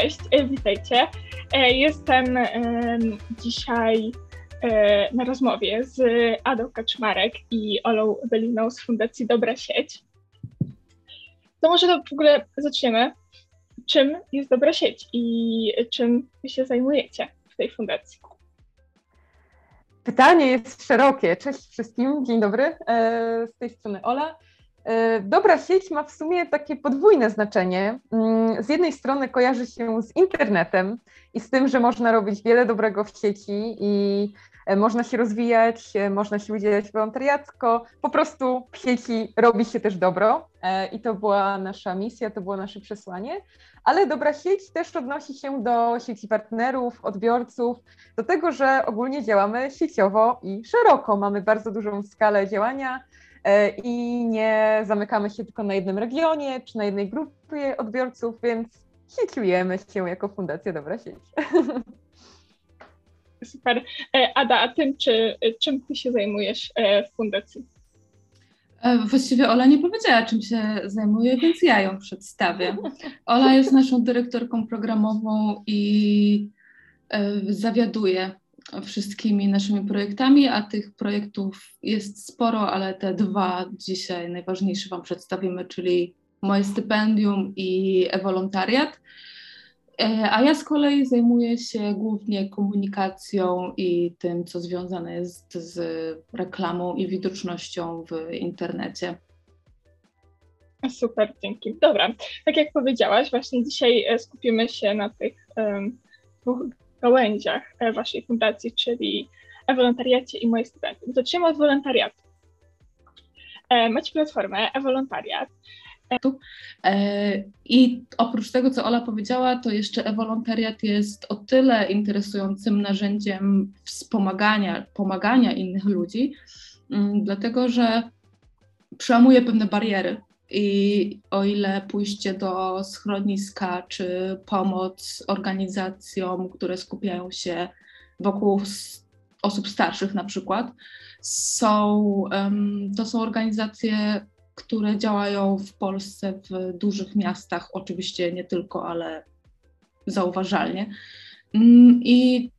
cześć, witajcie. Jestem dzisiaj na rozmowie z Adą Kaczmarek i Olą Beliną z Fundacji Dobra Sieć. To może w ogóle zaczniemy. Czym jest Dobra Sieć i czym się zajmujecie w tej fundacji? Pytanie jest szerokie. Cześć wszystkim, dzień dobry. Z tej strony Ola. E, dobra sieć ma w sumie takie podwójne znaczenie. Mm, z jednej strony kojarzy się z internetem i z tym, że można robić wiele dobrego w sieci i e, można się rozwijać, e, można się udzielać wolontariacko. Po prostu w sieci robi się też dobro i to była nasza misja, to było nasze przesłanie. Ale dobra sieć też odnosi się do sieci partnerów, odbiorców, do tego, że ogólnie działamy sieciowo i szeroko. Mamy bardzo dużą skalę działania i nie zamykamy się tylko na jednym regionie czy na jednej grupie odbiorców, więc sieciujemy się jako Fundacja Dobra Sieć. Super. E, Ada, a tym, czy, czym ty się zajmujesz e, w fundacji? Właściwie Ola nie powiedziała, czym się zajmuje, więc ja ją przedstawię. Ola jest naszą dyrektorką programową i zawiaduje wszystkimi naszymi projektami, a tych projektów jest sporo, ale te dwa dzisiaj najważniejsze Wam przedstawimy, czyli moje stypendium i e-wolontariat. E, a ja z kolei zajmuję się głównie komunikacją i tym, co związane jest z reklamą i widocznością w internecie. Super, dzięki. Dobra, tak jak powiedziałaś, właśnie dzisiaj e, skupimy się na tych um, dwóch gałęziach e, Waszej fundacji, czyli e-wolontariacie i moje stypendium. Zaczniemy od wolontariatu. E, macie platformę e-wolontariat. E, I oprócz tego, co Ola powiedziała, to jeszcze e-wolontariat jest o tyle interesującym narzędziem wspomagania, pomagania innych ludzi, mm, dlatego że przełamuje pewne bariery i o ile pójście do schroniska czy pomoc organizacjom, które skupiają się wokół osób starszych na przykład, są, to są organizacje, które działają w Polsce w dużych miastach, oczywiście nie tylko, ale zauważalnie. Mm, I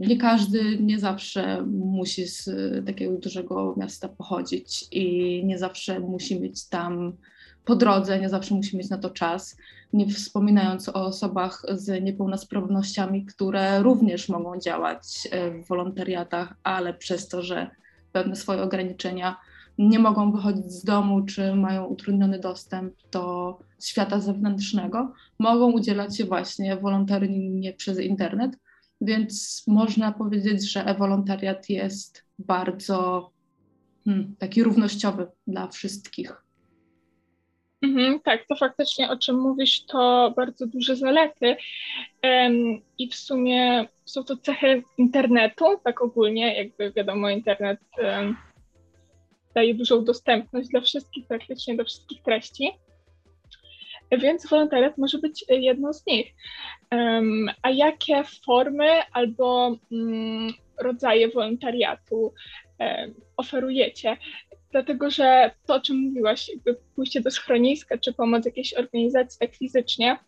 nie każdy, nie zawsze musi z takiego dużego miasta pochodzić i nie zawsze musi mieć tam po drodze, nie zawsze musi mieć na to czas. Nie wspominając o osobach z niepełnosprawnościami, które również mogą działać e, w wolontariatach, ale przez to, że pewne swoje ograniczenia nie mogą wychodzić z domu, czy mają utrudniony dostęp do świata zewnętrznego, mogą udzielać się właśnie wolontaryjnie przez internet więc można powiedzieć, że e-wolontariat jest bardzo hmm, taki równościowy dla wszystkich. Mhm, tak, to faktycznie o czym mówisz, to bardzo duże zalety. Um, I w sumie są to cechy internetu, tak ogólnie, jakby wiadomo, internet um, daje dużą dostępność dla wszystkich, praktycznie do wszystkich treści więc wolontariat może być jedną z nich. Um, a jakie formy albo um, rodzaje wolontariatu um, oferujecie? Dlatego, że to, o czym mówiłaś, jakby pójście do schroniska czy pomoc jakiejś organizacji tak fizycznie,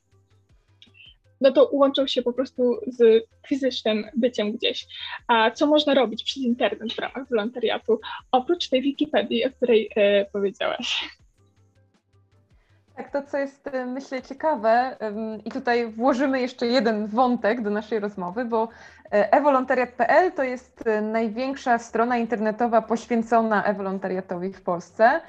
no to łączą się po prostu z fizycznym byciem gdzieś. A co można robić przez internet w ramach wolontariatu, oprócz tej Wikipedii, o której e, powiedziałaś? Tak, to co jest y, myślę ciekawe i tutaj włożymy jeszcze jeden wątek do naszej rozmowy, bo y, ewolontariat.pl to jest y, największa strona internetowa poświęcona ewolontariatowi w Polsce.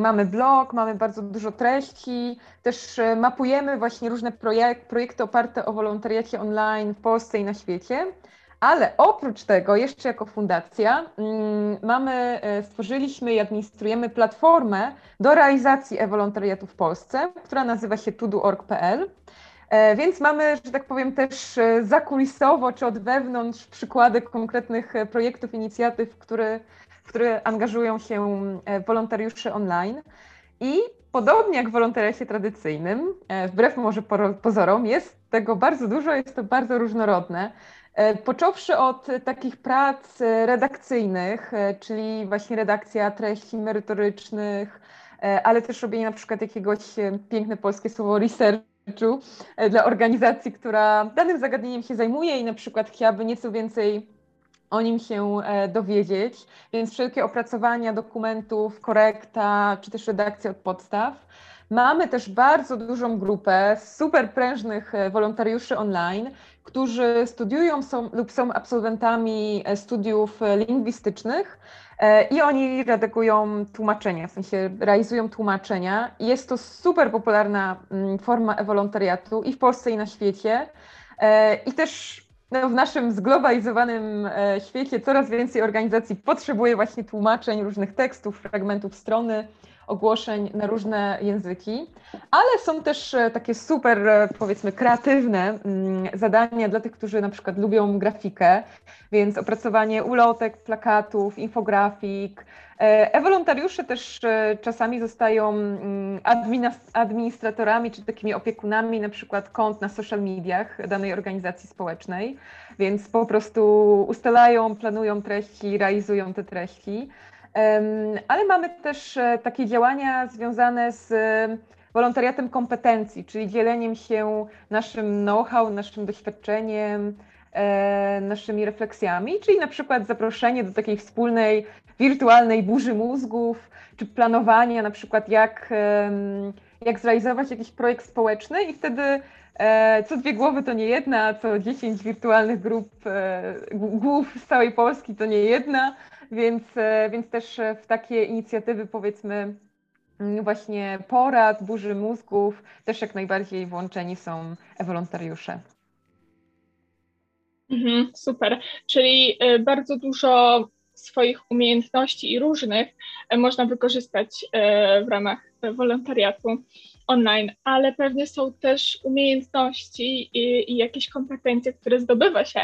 Mamy blog, mamy bardzo dużo treści, też mapujemy właśnie różne projek projekty oparte o wolontariacie online w Polsce i na świecie. Ale oprócz tego, jeszcze jako fundacja, mm, mamy, e, stworzyliśmy i administrujemy platformę do realizacji e-wolontariatu w Polsce, która nazywa się tudu.org.pl. E, więc mamy, że tak powiem, też e, zakulisowo czy od wewnątrz przykłady konkretnych projektów, inicjatyw, które, w które angażują się wolontariusze online. I podobnie jak w wolontariacie tradycyjnym, wbrew może pozorom, jest tego bardzo dużo, jest to bardzo różnorodne. E, począwszy od takich prac redakcyjnych, e, czyli właśnie redakcja treści merytorycznych, e, ale też robienie na przykład jakiegoś piękne polskie słowo researchu dla organizacji, która danym zagadnieniem się zajmuje i na przykład chciałaby nieco więcej o nim się dowiedzieć, więc wszelkie opracowania dokumentów, korekta, czy też redakcja od podstaw. Mamy też bardzo dużą grupę super prężnych wolontariuszy online, którzy studiują są, lub są absolwentami studiów lingwistycznych e, i oni redagują tłumaczenia, w sensie realizują tłumaczenia. Jest to super popularna mm, forma wolontariatu i w Polsce, i na świecie. E, I też no, w naszym zglobalizowanym e, świecie coraz więcej organizacji potrzebuje właśnie tłumaczeń różnych tekstów, fragmentów strony ogłoszeń na różne języki, ale są też e, takie super, e, powiedzmy, kreatywne mm, zadania dla tych, którzy na przykład lubią grafikę, więc opracowanie ulotek, plakatów, infografik. E-wolontariusze też czasami zostają mm, administratorami czy takimi opiekunami na przykład kont na social mediach danej organizacji społecznej, więc po prostu ustalają, planują treści, realizują te treści. Ale mamy też e, takie działania związane z wolontariatem kompetencji, czyli dzieleniem się naszym know-how, naszym doświadczeniem, e, naszymi refleksjami, czyli na przykład zaproszenie do takiej wspólnej wirtualnej burzy mózgów, czy planowania na przykład jak, jak zrealizować jakiś projekt społeczny i wtedy e, co dwie głowy to nie jedna, co dziesięć wirtualnych grup głów z całej Polski to nie jedna, więc, e, więc też e, w takie inicjatywy powiedzmy mm, właśnie porad, burzy mózgów też jak najbardziej włączeni są wolontariusze. Mhm, super. Czyli e, bardzo dużo swoich umiejętności i różnych można wykorzystać w ramach wolontariatu online, ale pewnie są też umiejętności i, i jakieś kompetencje, które zdobywa się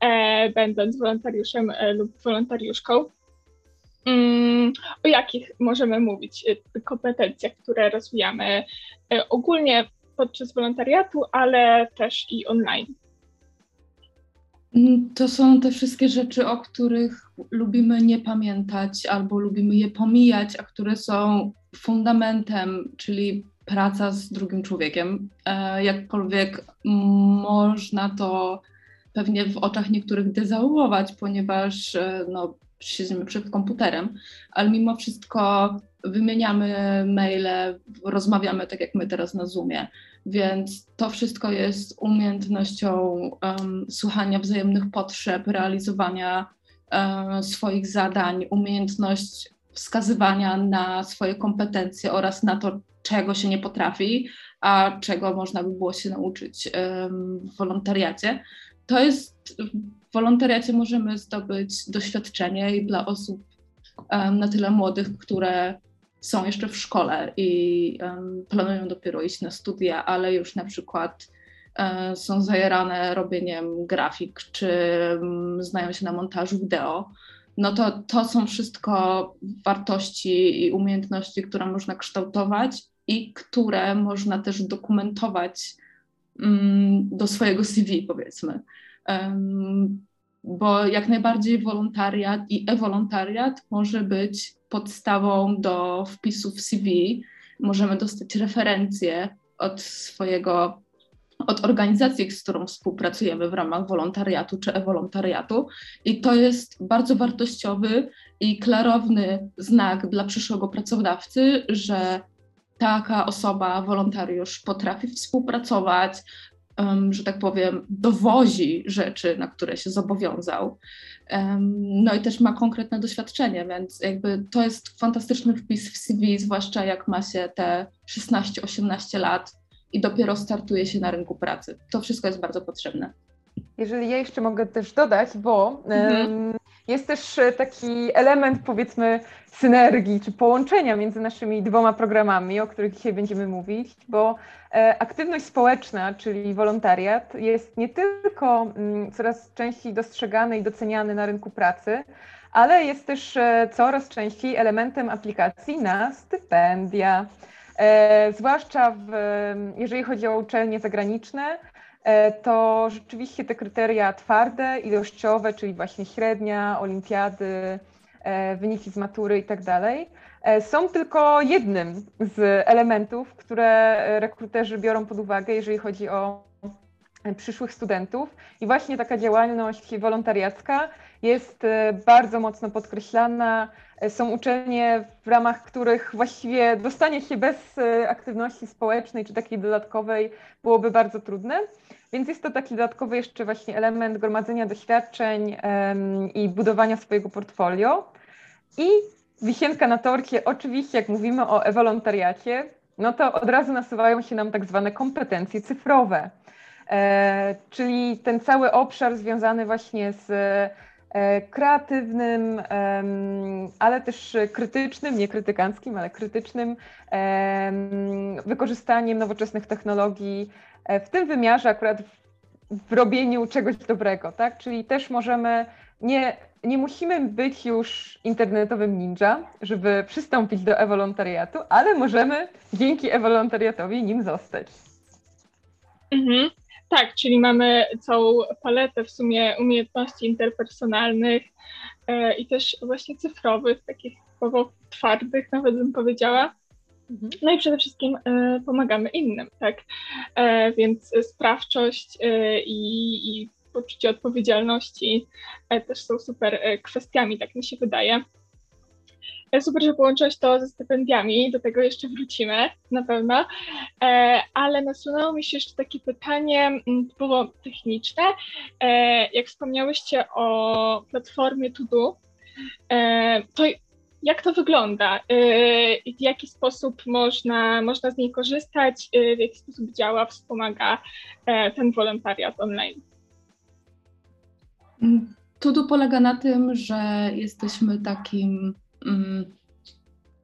e, będąc wolontariuszem e, lub wolontariuszką. Mm, o jakich możemy mówić e, kompetencjach, które rozwijamy e, ogólnie podczas wolontariatu, ale też i online? Mm, to są te wszystkie rzeczy, o których lubimy nie pamiętać albo lubimy je pomijać, a które są fundamentem, czyli praca z drugim człowiekiem. E, jakkolwiek można to pewnie w oczach niektórych dezawuować, ponieważ e, no, siedzimy przed komputerem, ale mimo wszystko wymieniamy maile, rozmawiamy tak jak my teraz na Zoomie, więc to wszystko jest umiejętnością um, słuchania wzajemnych potrzeb, realizowania um, swoich zadań, umiejętność wskazywania na swoje kompetencje oraz na to, czego się nie potrafi, a czego można by było się nauczyć w wolontariacie. To jest, w wolontariacie możemy zdobyć doświadczenie i dla osób na tyle młodych, które są jeszcze w szkole i planują dopiero iść na studia, ale już na przykład e, są zajerane robieniem grafik, czy znają się na montażu wideo, no to to są wszystko wartości i umiejętności, które można kształtować i które można też dokumentować um, do swojego CV, powiedzmy. Bo jak najbardziej wolontariat i e-wolontariat może być podstawą do wpisu w CV. Możemy dostać referencje od swojego od organizacji, z którą współpracujemy w ramach wolontariatu czy e-wolontariatu. I to jest bardzo wartościowy i klarowny znak dla przyszłego pracodawcy, że taka osoba, wolontariusz potrafi współpracować, um, że tak powiem, dowozi rzeczy, na które się zobowiązał. Um, no i też ma konkretne doświadczenie, więc jakby to jest fantastyczny wpis w CV, zwłaszcza jak ma się te 16-18 lat i dopiero startuje się na rynku pracy. To wszystko jest bardzo potrzebne. Jeżeli ja jeszcze mogę też dodać, bo mhm. Jest też e, taki element, powiedzmy, synergii czy połączenia między naszymi dwoma programami, o których dzisiaj będziemy mówić, bo e, aktywność społeczna, czyli wolontariat, jest nie tylko mm, coraz częściej dostrzegany i doceniany na rynku pracy, ale jest też e, coraz częściej elementem aplikacji na stypendia. Zwłaszcza w, jeżeli chodzi o uczelnie zagraniczne, to rzeczywiście te kryteria twarde, ilościowe, czyli właśnie średnia, olimpiady, e, wyniki z matury i tak dalej, są tylko jednym z elementów, które rekruterzy biorą pod uwagę, jeżeli chodzi o przyszłych studentów. I właśnie taka działalność wolontariacka jest bardzo mocno podkreślana. Są uczelnie, w ramach których właściwie dostanie się bez aktywności społecznej czy takiej dodatkowej byłoby bardzo trudne. Więc jest to taki dodatkowy jeszcze właśnie element gromadzenia doświadczeń i budowania swojego portfolio. I wisienka na torcie, oczywiście jak mówimy o e-wolontariacie, no to od razu nasuwają się nam tak zwane kompetencje cyfrowe, e, czyli ten cały obszar związany właśnie z e, kreatywnym, e, ale też krytycznym, nie krytykanckim, ale krytycznym wykorzystaniem nowoczesnych technologii E, w tym wymiarze akurat w robieniu czegoś dobrego, tak? Czyli też możemy, nie, nie musimy być już internetowym ninja, żeby przystąpić do e-wolontariatu, ale możemy dzięki e-wolontariatowi nim zostać. Mhm. Tak, czyli mamy całą paletę w sumie umiejętności interpersonalnych e, i też właśnie cyfrowych, takich typowo twardych, nawet bym powiedziała. Mhm. No i przede wszystkim e, pomagamy innym, tak? E, więc sprawczość e, i, i poczucie odpowiedzialności e, też są super e, kwestiami, tak mi się wydaje. E, super, że połączyłaś to ze stypendiami, do tego jeszcze wrócimy na pewno, ale nasunęło mi się jeszcze takie pytanie typowo techniczne. Jak wspomniałyście o platformie To to jak to wygląda? W jaki sposób można, można z niej korzystać? W jaki sposób działa, wspomaga e, ten wolontariat online? Tudu polega na tym, że jesteśmy takim mm,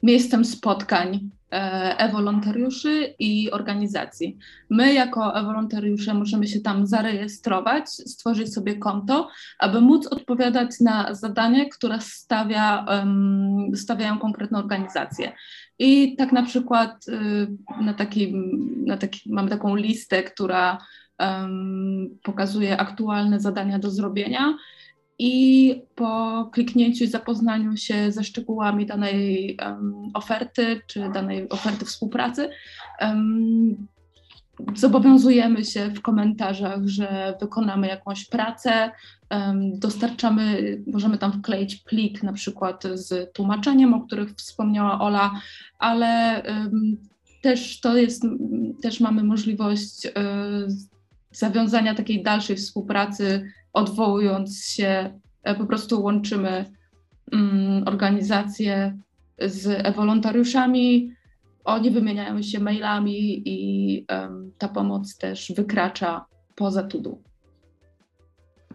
miejscem spotkań E, e-wolontariuszy i organizacji. My jako e-wolontariusze możemy się tam zarejestrować, stworzyć sobie konto, aby móc odpowiadać na zadania, które stawia, stawiają konkretne organizacje. I tak na przykład y, na takim, na taki, mamy taką listę, która um, pokazuje aktualne zadania do zrobienia i po kliknięciu i zapoznaniu się ze szczegółami danej um, oferty czy danej oferty współpracy, um, zobowiązujemy się w komentarzach, że wykonamy jakąś pracę, um, dostarczamy, możemy tam wkleić plik na przykład z tłumaczeniem, o których wspomniała Ola, ale też to jest, też mamy możliwość y, zawiązania takiej dalszej współpracy odwołując się, e, po prostu łączymy um, organizacje z e-wolontariuszami, oni wymieniają się mailami i ta pomoc też wykracza poza TUDU.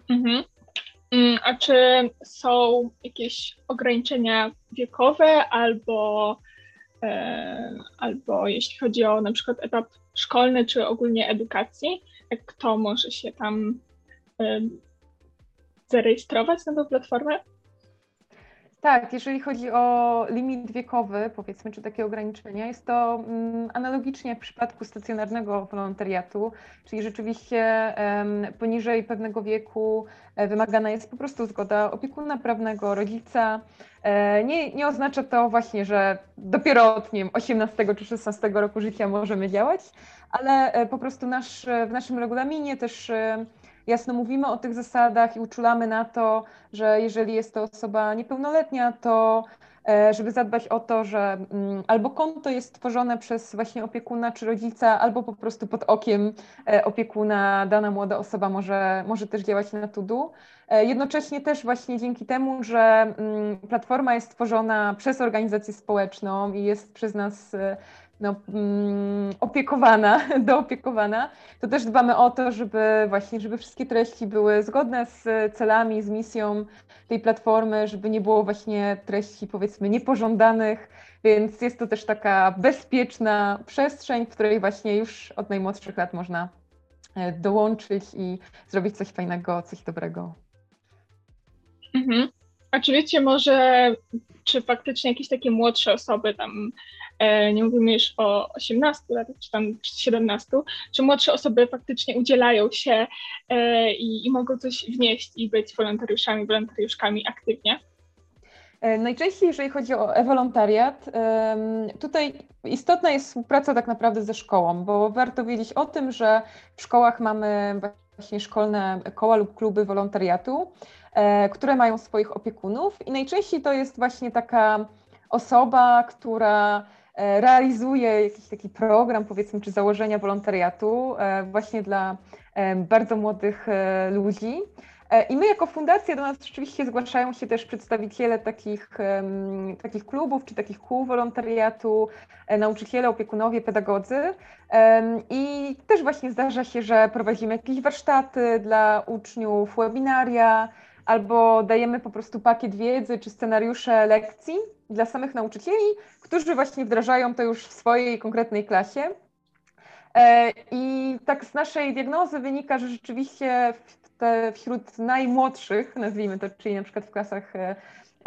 Mhm. Mm, a czy są jakieś ograniczenia wiekowe albo, e, albo jeśli chodzi o na przykład etap szkolny czy ogólnie edukacji, kto może się tam e, zarejestrować na tą platformę? Tak, jeżeli chodzi o limit wiekowy, powiedzmy, czy takie ograniczenia, jest to mm, analogicznie w przypadku stacjonarnego wolontariatu, czyli rzeczywiście poniżej pewnego wieku e, wymagana jest po prostu zgoda opiekuna prawnego, rodzica. E, nie, nie oznacza to właśnie, że dopiero od nie wiem, 18 czy 16 roku życia możemy działać, ale e, po prostu nasz, w naszym regulaminie też jasno mówimy o tych zasadach i uczulamy na to, że jeżeli jest to osoba niepełnoletnia, to e, żeby zadbać o to, że mm, albo konto jest tworzone przez właśnie opiekuna czy rodzica, albo po prostu pod okiem e, opiekuna dana młoda osoba może, może też działać na tudu. E, jednocześnie też właśnie dzięki temu, że mm, platforma jest tworzona przez organizację społeczną i jest przez nas no, mm, opiekowana, doopiekowana, to też dbamy o to, żeby właśnie, żeby wszystkie treści były zgodne z celami, z misją tej platformy, żeby nie było właśnie treści powiedzmy niepożądanych, więc jest to też taka bezpieczna przestrzeń, w której właśnie już od najmłodszych lat można e, dołączyć i zrobić coś fajnego, coś dobrego. Mhm. A czy wiecie może, czy faktycznie jakieś takie młodsze osoby tam nie mówimy już o 18 latach, czy tam 17, czy młodsze osoby faktycznie udzielają się e, i, i mogą coś wnieść i być wolontariuszami, wolontariuszkami aktywnie? E, najczęściej, jeżeli chodzi o e-wolontariat, tutaj istotna jest współpraca tak naprawdę ze szkołą, bo warto wiedzieć o tym, że w szkołach mamy właśnie szkolne koła lub kluby wolontariatu, e, które mają swoich opiekunów i najczęściej to jest właśnie taka osoba, która e, realizuje jakiś taki program, powiedzmy, czy założenia wolontariatu właśnie dla bardzo młodych ludzi. E, I my jako fundacja do nas rzeczywiście zgłaszają się też przedstawiciele takich, takich klubów czy takich kół wolontariatu, e, nauczyciele, opiekunowie, pedagodzy. I też właśnie zdarza się, że prowadzimy jakieś warsztaty dla uczniów, webinaria, albo dajemy po prostu pakiet wiedzy czy scenariusze lekcji dla samych nauczycieli, którzy właśnie wdrażają to już w swojej konkretnej klasie. E, I tak z naszej diagnozy wynika, że rzeczywiście wśród najmłodszych, nazwijmy to, czyli na przykład w klasach e,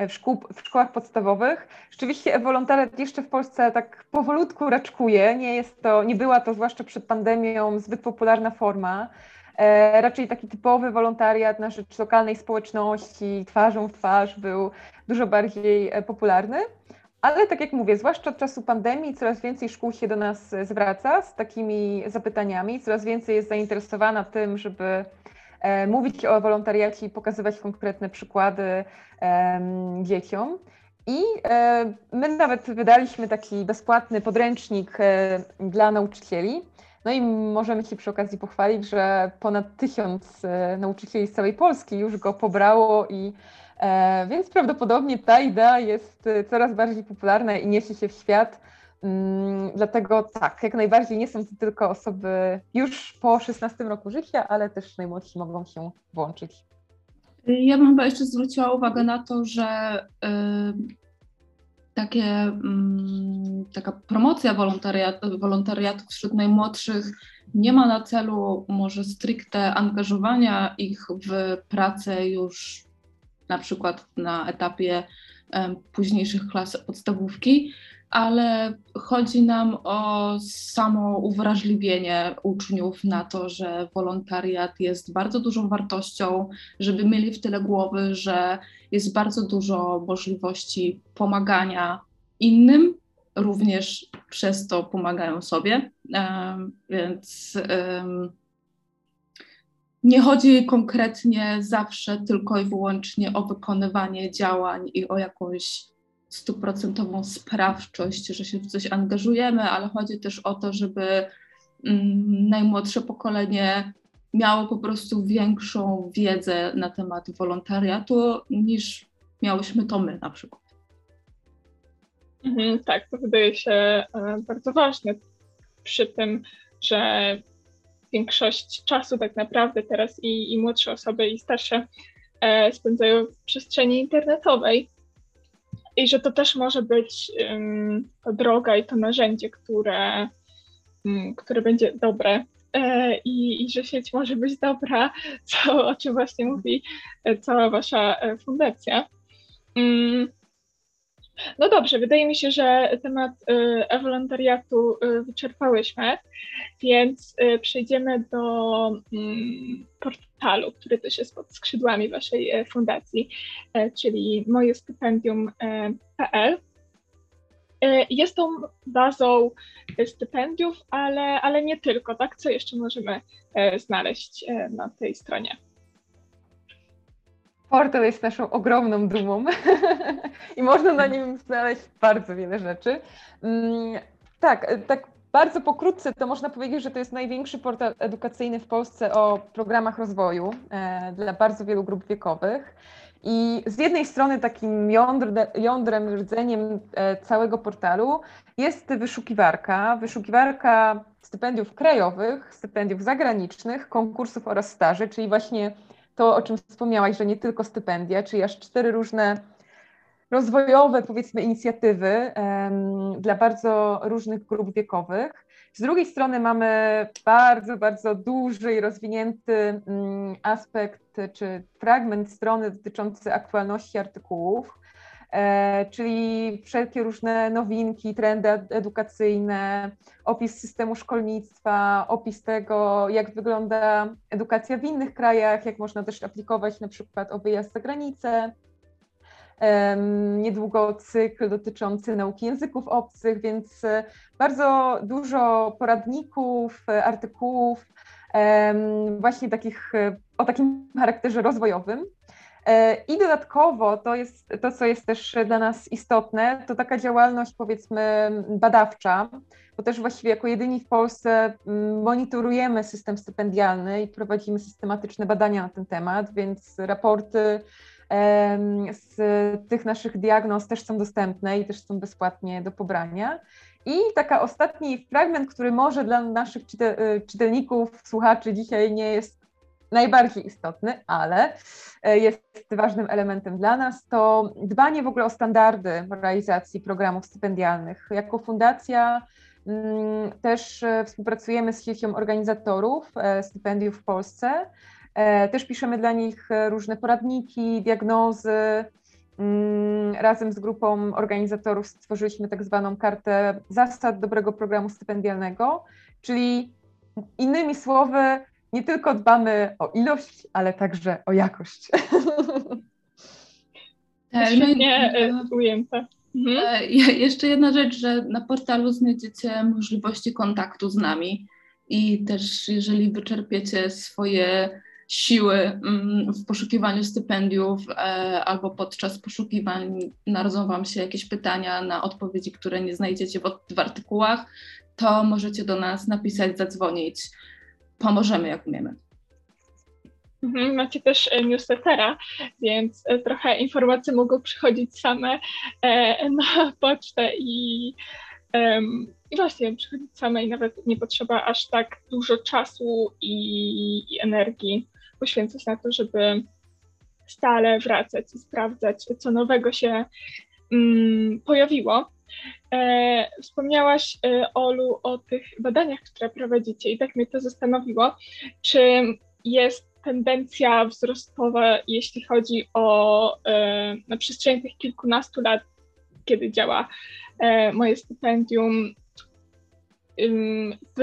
w, szkół, w szkołach podstawowych. Rzeczywiście wolontariat jeszcze w Polsce tak powolutku raczkuje. Nie jest to, nie była to zwłaszcza przed pandemią zbyt popularna forma. E, raczej taki typowy wolontariat na rzecz lokalnej społeczności, twarzą w twarz był dużo bardziej e, popularny. Ale tak jak mówię, zwłaszcza od czasu pandemii, coraz więcej szkół się do nas zwraca z takimi zapytaniami, coraz więcej jest zainteresowana tym, żeby E, mówić o wolontariacie i pokazywać konkretne przykłady dzieciom. I e, my nawet wydaliśmy taki bezpłatny podręcznik e, dla nauczycieli. No i możemy się przy okazji pochwalić, że ponad tysiąc nauczycieli z całej Polski już go pobrało i więc prawdopodobnie ta idea jest coraz bardziej popularna i niesie się w świat. Mm, dlatego tak, jak najbardziej nie są to tylko osoby już po 16 roku życia, ale też najmłodsi mogą się włączyć. Ja bym chyba jeszcze zwróciła uwagę na to, że y, takie, y, taka promocja wolontariatu, wolontariatu wśród najmłodszych nie ma na celu może stricte angażowania ich w pracę już na przykład na etapie późniejszych klas podstawówki, ale chodzi nam o samo uwrażliwienie uczniów na to, że wolontariat jest bardzo dużą wartością, żeby mieli w tyle głowy, że jest bardzo dużo możliwości pomagania innym, również przez to pomagają sobie. Więc nie chodzi konkretnie zawsze tylko i wyłącznie o wykonywanie działań i o jakąś stuprocentową sprawczość, że się w coś angażujemy, ale chodzi też o to, żeby mm, najmłodsze pokolenie miało po prostu większą wiedzę na temat wolontariatu niż miałyśmy to my na przykład. Mhm, tak, to wydaje się e, bardzo ważne przy tym, że większość czasu tak naprawdę teraz i, i młodsze osoby i starsze e, spędzają w przestrzeni internetowej, i że to też może być um, ta droga i to narzędzie, które, um, które będzie dobre e, i, i, że sieć może być dobra, co, o czym właśnie mówi e, cała wasza e, fundacja. No dobrze, wydaje mi się, że temat e-wolontariatu wyczerpałyśmy, więc przejdziemy do mm, portalu, który też jest pod skrzydłami Waszej fundacji, czyli mojestypendium.pl. Jest tą bazą stypendiów, ale, ale nie tylko, tak? Co jeszcze możemy znaleźć na tej stronie? Portal jest naszą ogromną dumą i można na nim znaleźć bardzo wiele rzeczy. Mm, tak, tak bardzo pokrótce to można powiedzieć, że to jest największy portal edukacyjny w Polsce o programach rozwoju e, dla bardzo wielu grup wiekowych. I z jednej strony takim jądr, jądrem, rdzeniem e, całego portalu jest wyszukiwarka, wyszukiwarka stypendiów krajowych, stypendiów zagranicznych, konkursów oraz staży, czyli właśnie to, o czym wspomniałaś, że nie tylko stypendia, czyli aż cztery różne rozwojowe, powiedzmy, inicjatywy um, dla bardzo różnych grup wiekowych. Z drugiej strony mamy bardzo, bardzo duży i rozwinięty um, aspekt czy fragment strony dotyczący aktualności artykułów, czyli wszelkie różne nowinki, trendy edukacyjne, opis systemu szkolnictwa, opis tego, jak wygląda edukacja w innych krajach, jak można też aplikować na przykład o wyjazd za granicę niedługo cykl dotyczący nauki języków obcych, więc bardzo dużo poradników, artykułów, właśnie takich o takim charakterze rozwojowym. E, I dodatkowo to jest to, co jest też dla nas istotne, to taka działalność powiedzmy badawcza, bo też właściwie jako jedyni w Polsce mm, monitorujemy system stypendialny i prowadzimy systematyczne badania na ten temat, więc raporty z tych naszych diagnoz też są dostępne i też są bezpłatnie do pobrania. I taka ostatni fragment, który może dla naszych y, czytelników, słuchaczy dzisiaj nie jest najbardziej istotny, ale e, jest ważnym elementem dla nas, to dbanie w ogóle o standardy realizacji programów stypendialnych. Jako fundacja mm, też e, współpracujemy z siecią organizatorów e, stypendiów w Polsce. Też piszemy dla nich różne poradniki, diagnozy. Mm, razem z grupą organizatorów stworzyliśmy tak zwaną kartę zasad dobrego programu stypendialnego, czyli innymi słowy, nie tylko dbamy o ilość, ale także o jakość. Świetnie ujęte. Mhm. E, jeszcze jedna rzecz, że na portalu znajdziecie możliwości kontaktu z nami i też jeżeli wyczerpiecie swoje siły mm, w poszukiwaniu stypendiów e, albo podczas poszukiwań narodzą Wam się jakieś pytania na odpowiedzi, które nie znajdziecie w artykułach, to możecie do nas napisać, zadzwonić pomożemy jak umiemy. Mhm, macie też e, newslettera, więc e, trochę informacje mogą przychodzić same e, na pocztę i, właśnie przychodzić same i nawet nie potrzeba aż tak dużo czasu i, i energii poświęcać na to, żeby stale wracać i sprawdzać, co nowego się mm, pojawiło. E, wspomniałaś, e, Olu, o tych badaniach, które prowadzicie, i tak mnie to zastanowiło, czy jest tendencja wzrostowa, jeśli chodzi o e, na przestrzeni tych kilkunastu lat, kiedy działa moje stypendium, w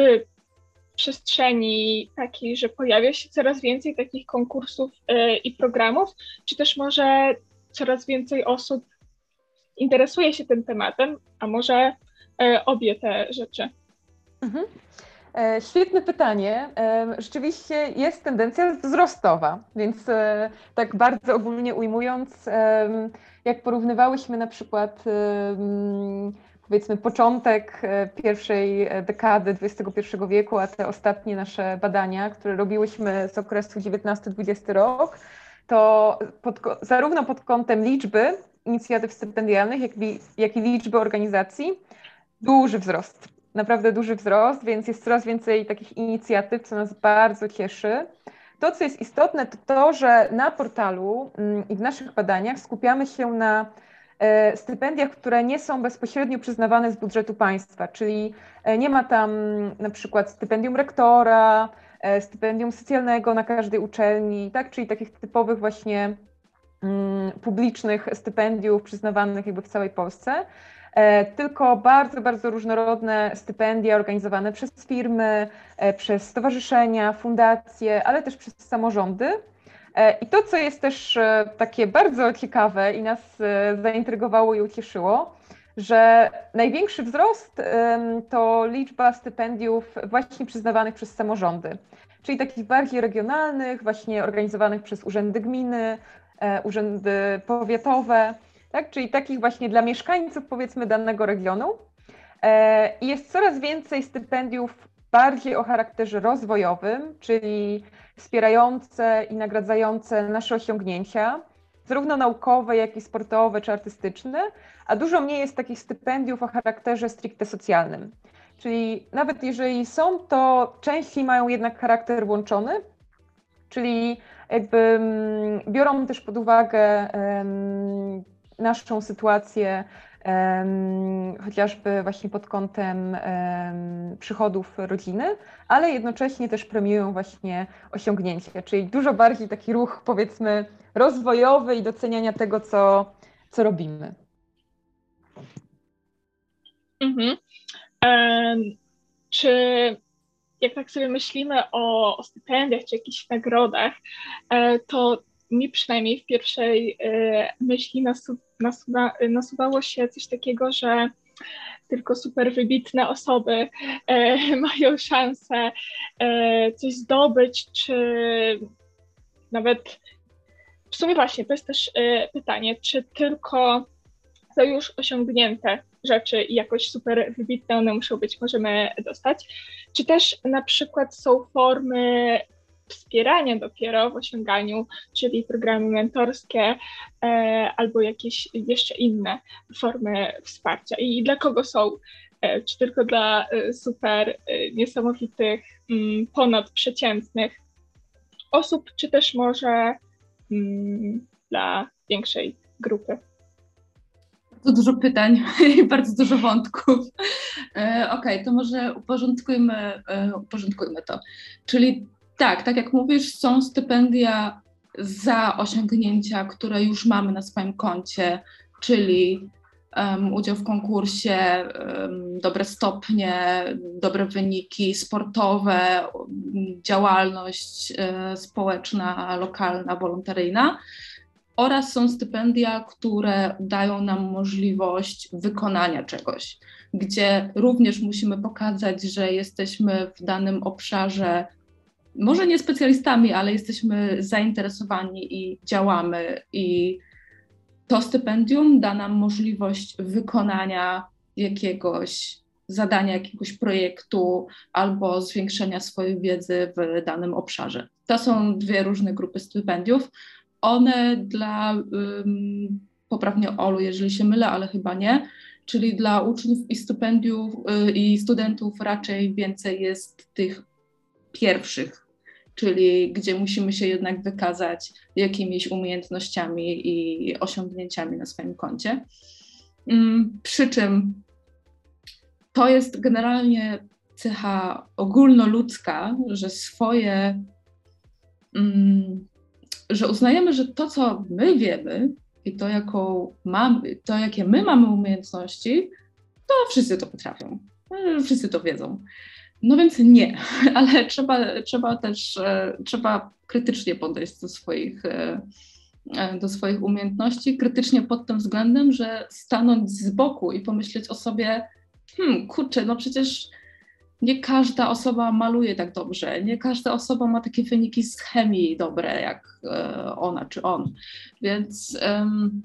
przestrzeni takiej, że pojawia się coraz więcej takich konkursów i programów, czy też może coraz więcej osób interesuje się tym tematem, a może e, obie te rzeczy? Mhm. E, świetne pytanie. E, rzeczywiście jest tendencja wzrostowa, więc tak bardzo ogólnie ujmując, jak porównywałyśmy na przykład powiedzmy początek pierwszej dekady XXI wieku, a te ostatnie nasze badania, które robiłyśmy z okresu XIX-XX rok, to pod, zarówno pod kątem liczby inicjatyw stypendialnych, jak i, jak i liczby organizacji, duży wzrost. Naprawdę duży wzrost, więc jest coraz więcej takich inicjatyw, co nas bardzo cieszy. To, co jest istotne, to to, że na portalu mm, i w naszych badaniach skupiamy się na e, stypendiach, które nie są bezpośrednio przyznawane z budżetu państwa, czyli e, nie ma tam na przykład stypendium rektora, e, stypendium socjalnego na każdej uczelni, tak? czyli takich typowych właśnie Mm, publicznych stypendiów przyznawanych jakby w całej Polsce, e, tylko bardzo, bardzo różnorodne stypendia organizowane przez firmy, e, przez stowarzyszenia, fundacje, ale też przez samorządy. E, I to, co jest też takie bardzo ciekawe i nas zaintrygowało i ucieszyło, że największy wzrost to liczba stypendiów właśnie przyznawanych przez samorządy, czyli takich bardziej regionalnych, właśnie organizowanych przez urzędy gminy, urzędy powiatowe, tak? czyli takich właśnie dla mieszkańców powiedzmy danego regionu. E, I jest coraz więcej stypendiów bardziej o charakterze rozwojowym, czyli wspierające i nagradzające nasze osiągnięcia, zarówno naukowe, jak i sportowe czy artystyczne, a dużo mniej jest takich stypendiów o charakterze stricte socjalnym. Czyli nawet jeżeli są, to częściej mają jednak charakter łączony, czyli jakby mm, biorą też pod uwagę naszą sytuację, chociażby właśnie pod kątem przychodów rodziny, ale jednocześnie też premiują właśnie osiągnięcia, czyli dużo bardziej taki ruch powiedzmy rozwojowy i doceniania tego, co, co robimy. Mhm. Um, czy jak tak sobie myślimy o, o stypendiach czy jakichś nagrodach, e, to mi przynajmniej w pierwszej myśli nasu, nasuwa, nasuwało się coś takiego, że tylko super wybitne osoby e, mają szansę e, coś zdobyć, czy nawet w sumie właśnie to jest też e, pytanie, czy tylko to już osiągnięte rzeczy i jakoś super wybitne one muszą być, możemy dostać, czy też na przykład są formy wspierania dopiero w osiąganiu, czyli programy mentorskie e, albo jakieś jeszcze inne formy wsparcia. I dla kogo są? E, czy tylko dla e, super e, niesamowitych, mm, ponadprzeciętnych osób, czy też może mm, dla większej grupy? Dużo pytań i bardzo dużo wątków. E, Okej, okay, to może uporządkujmy, e, uporządkujmy to. Czyli tak, tak jak mówisz, są stypendia za osiągnięcia, które już mamy na swoim koncie, czyli um, udział w konkursie, um, dobre stopnie, dobre wyniki sportowe, działalność um, społeczna, lokalna, wolontaryjna. Oraz są stypendia, które dają nam możliwość wykonania czegoś, gdzie również musimy pokazać, że jesteśmy w danym obszarze może nie specjalistami, ale jesteśmy zainteresowani i działamy. I to stypendium da nam możliwość wykonania jakiegoś zadania, jakiegoś projektu albo zwiększenia swojej wiedzy w danym obszarze. To są dwie różne grupy stypendiów. One dla, um, poprawnie Olu, jeżeli się mylę, ale chyba nie, czyli dla uczniów i stypendiów y, i studentów raczej więcej jest tych pierwszych, czyli gdzie musimy się jednak wykazać jakimiś umiejętnościami i osiągnięciami na swoim koncie. Mm, przy czym to jest generalnie cecha ogólnoludzka, że swoje, mm, że uznajemy, że to, co my wiemy i to, jaką mamy, to jakie my mamy umiejętności, to wszyscy to potrafią, wszyscy to wiedzą. No więc nie, ale trzeba, trzeba też e, trzeba krytycznie podejść do swoich, e, e, do swoich umiejętności, krytycznie pod tym względem, że stanąć z boku i pomyśleć o sobie, hmm, kurczę, no przecież nie każda osoba maluje tak dobrze, nie każda osoba ma takie wyniki z chemii dobre jak ona czy on. Więc um,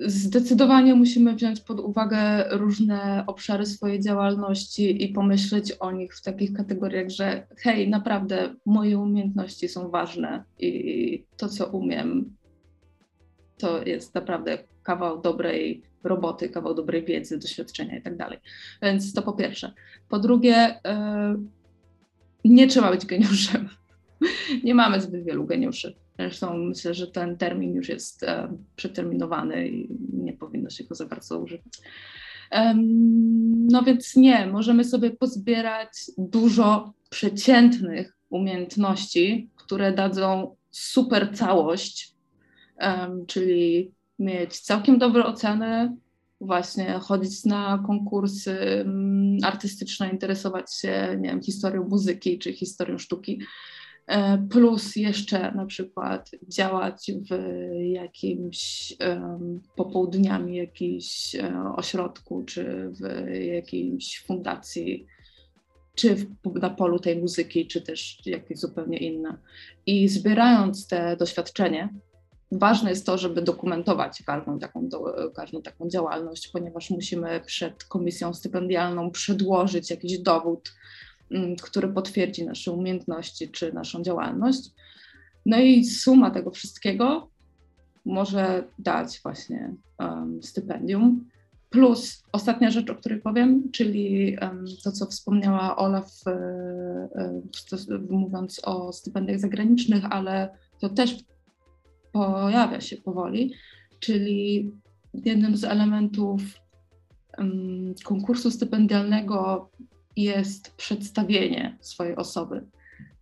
Zdecydowanie musimy wziąć pod uwagę różne obszary swojej działalności i pomyśleć o nich w takich kategoriach, że hej, naprawdę moje umiejętności są ważne i to, co umiem, to jest naprawdę kawał dobrej roboty, kawał dobrej wiedzy, doświadczenia i tak dalej. Więc to po pierwsze. Po drugie, yy, nie trzeba być geniuszem. nie mamy zbyt wielu geniuszy. Zresztą myślę, że ten termin już jest e, przeterminowany i nie powinno się go za bardzo używać. No więc nie, możemy sobie pozbierać dużo przeciętnych umiejętności, które dadzą super całość, czyli mieć całkiem dobre oceny, właśnie chodzić na konkursy mm, artystyczne, interesować się, nie wiem, historią muzyki czy historią sztuki E, plus jeszcze na przykład działać w jakimś popołudniami jakimś um, ośrodku, czy w jakiejś fundacji, czy w, na polu tej muzyki, czy też jakieś zupełnie inne. I zbierając te doświadczenie, ważne jest to, żeby dokumentować każdą taką, do, każdą taką działalność, ponieważ musimy przed komisją stypendialną przedłożyć jakiś dowód, Mm, który potwierdzi nasze umiejętności czy naszą działalność. No i suma tego wszystkiego może dać właśnie um, stypendium. Plus ostatnia rzecz, o której powiem, czyli um, to, co wspomniała Ola, w, w, mówiąc o stypendiach zagranicznych, ale to też pojawia się powoli, czyli jednym z elementów um, konkursu stypendialnego jest przedstawienie swojej osoby,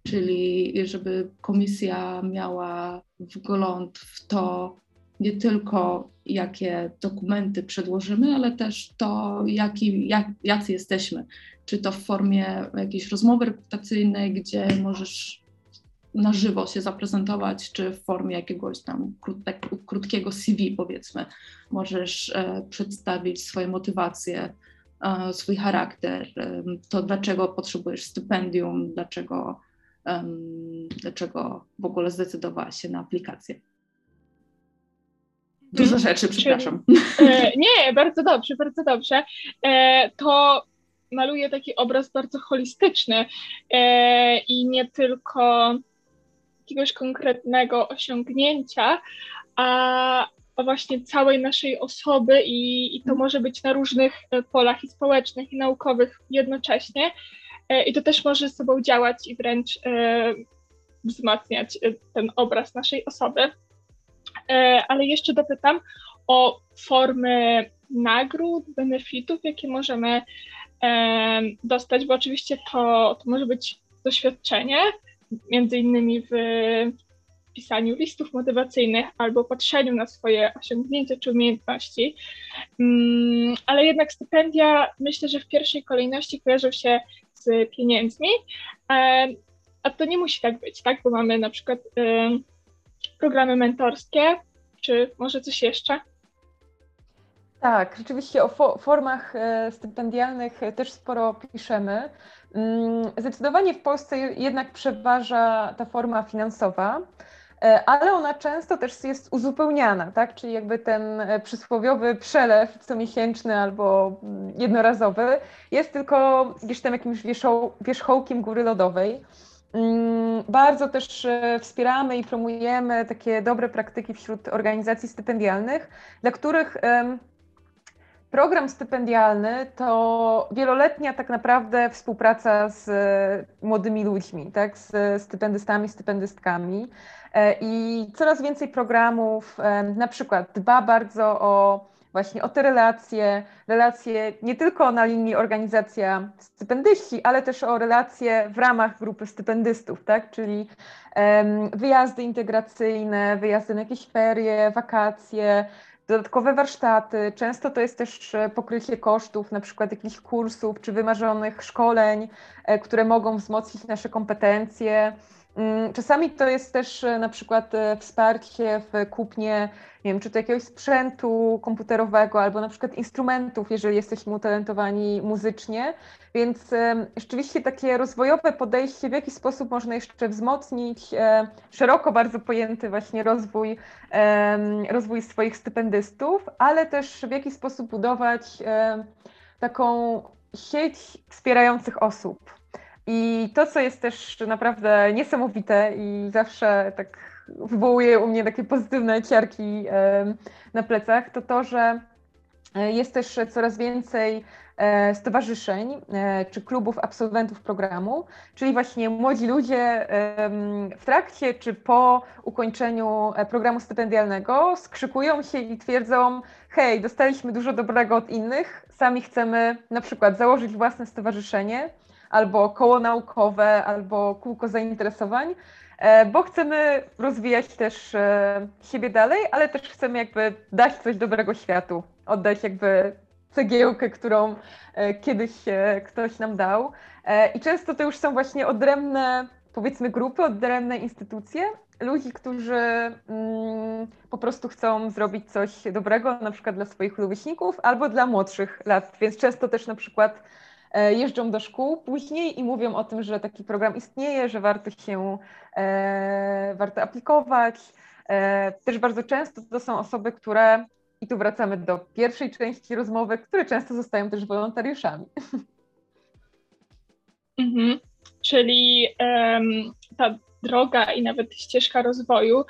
czyli żeby komisja miała wgląd w to, nie tylko jakie dokumenty przedłożymy, ale też to, jaki, jak, jacy jesteśmy. Czy to w formie jakiejś rozmowy rekrutacyjnej, gdzie możesz na żywo się zaprezentować, czy w formie jakiegoś tam krót, tak, krótkiego CV powiedzmy. Możesz e, przedstawić swoje motywacje, e, swój charakter, e, to dlaczego potrzebujesz stypendium, dlaczego, dlaczego w ogóle zdecydowałaś się na aplikację. Dużo mhm. rzeczy, przepraszam. Nie, bardzo dobrze, bardzo dobrze. To maluje taki obraz bardzo holistyczny i nie tylko jakiegoś konkretnego osiągnięcia, a, a właśnie całej naszej osoby i, i to mhm. może być na różnych e, polach i społecznych i naukowych jednocześnie. E, I to też może z sobą działać i wręcz e, wzmacniać ten obraz naszej osoby. Ale jeszcze dopytam o formy nagród, benefitów, jakie możemy dostać, bo oczywiście to, to może być doświadczenie, między innymi w pisaniu listów motywacyjnych albo patrzeniu na swoje osiągnięcia czy umiejętności, mm, ale jednak stypendia myślę, że w pierwszej kolejności kojarzą się z pieniędzmi, a to nie musi tak być, tak? Bo mamy na przykład programy mentorskie, czy może coś jeszcze? Tak, rzeczywiście o fo formach e, stypendialnych też sporo piszemy. Mm, zdecydowanie w Polsce jednak przeważa ta forma finansowa, e, ale ona często też jest uzupełniana, tak? Czyli jakby ten e, przysłowiowy przelew comiesięczny albo mm, jednorazowy jest tylko gdzieś tam jakimś wierzchołkiem góry lodowej. Mm, bardzo też wspieramy i promujemy takie dobre praktyki wśród organizacji stypendialnych, dla których Program stypendialny to wieloletnia tak naprawdę współpraca z młodymi ludźmi, tak, z stypendystami, stypendystkami. E, I coraz więcej programów e, na przykład dba bardzo o właśnie o te relacje, relacje nie tylko na linii organizacja stypendyści, ale też o relacje w ramach grupy stypendystów, tak? czyli wyjazdy integracyjne, wyjazdy na jakieś ferie, wakacje, dodatkowe warsztaty. Często to jest też e, pokrycie kosztów, na przykład jakichś kursów czy wymarzonych szkoleń, e, które mogą wzmocnić nasze kompetencje. Mm, czasami to jest też e, na przykład wsparcie w kupnie, nie wiem, czy to jakiegoś sprzętu komputerowego, albo na przykład instrumentów, jeżeli jesteśmy utalentowani muzycznie. Więc rzeczywiście takie rozwojowe podejście, w jaki sposób można jeszcze wzmocnić szeroko bardzo pojęty właśnie rozwój, rozwój swoich stypendystów, ale też w jaki sposób budować taką sieć wspierających osób. I to, co jest też naprawdę niesamowite i zawsze tak wywołuje u mnie takie pozytywne ciarki na plecach, to to, że e, jest też coraz więcej E, stowarzyszeń e, czy klubów absolwentów programu, czyli właśnie młodzi ludzie w trakcie czy po ukończeniu programu stypendialnego skrzykują się i twierdzą: Hej, dostaliśmy dużo dobrego od innych, sami chcemy na przykład założyć własne stowarzyszenie albo koło naukowe, albo kółko zainteresowań, bo chcemy rozwijać też siebie dalej, ale też chcemy jakby dać coś dobrego światu, oddać jakby cegiełkę, którą e, kiedyś e, ktoś nam dał. E, I często to już są właśnie odrębne, powiedzmy, grupy, odrębne instytucje, ludzi, którzy mm, po prostu chcą zrobić coś dobrego, na przykład dla swoich rówieśników albo dla młodszych lat. Więc często też na przykład jeżdżą do szkół później i mówią o tym, że taki program istnieje, że warto się, e, warto aplikować. E, też bardzo często to są osoby, które i tu wracamy do pierwszej części rozmowy, które często zostają też wolontariuszami. Mhm. Czyli um, ta droga i nawet ścieżka rozwoju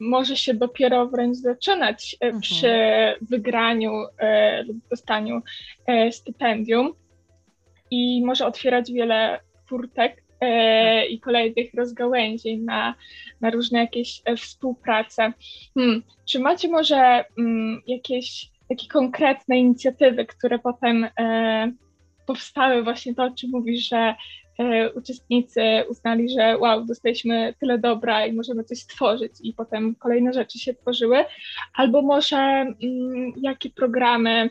może się dopiero wręcz zaczynać e, mhm. przy wygraniu e, lub dostaniu e, stypendium i może otwierać wiele furtek e, i kolejnych rozgałęzień na, na różne jakieś e, współprace. Hmm. Czy macie może mm, jakieś takie konkretne inicjatywy, które potem e, powstały, właśnie to, o czym mówisz, że e, uczestnicy uznali, że wow, dostaliśmy tyle dobra i możemy coś stworzyć i potem kolejne rzeczy się tworzyły, albo może mm, jakie programy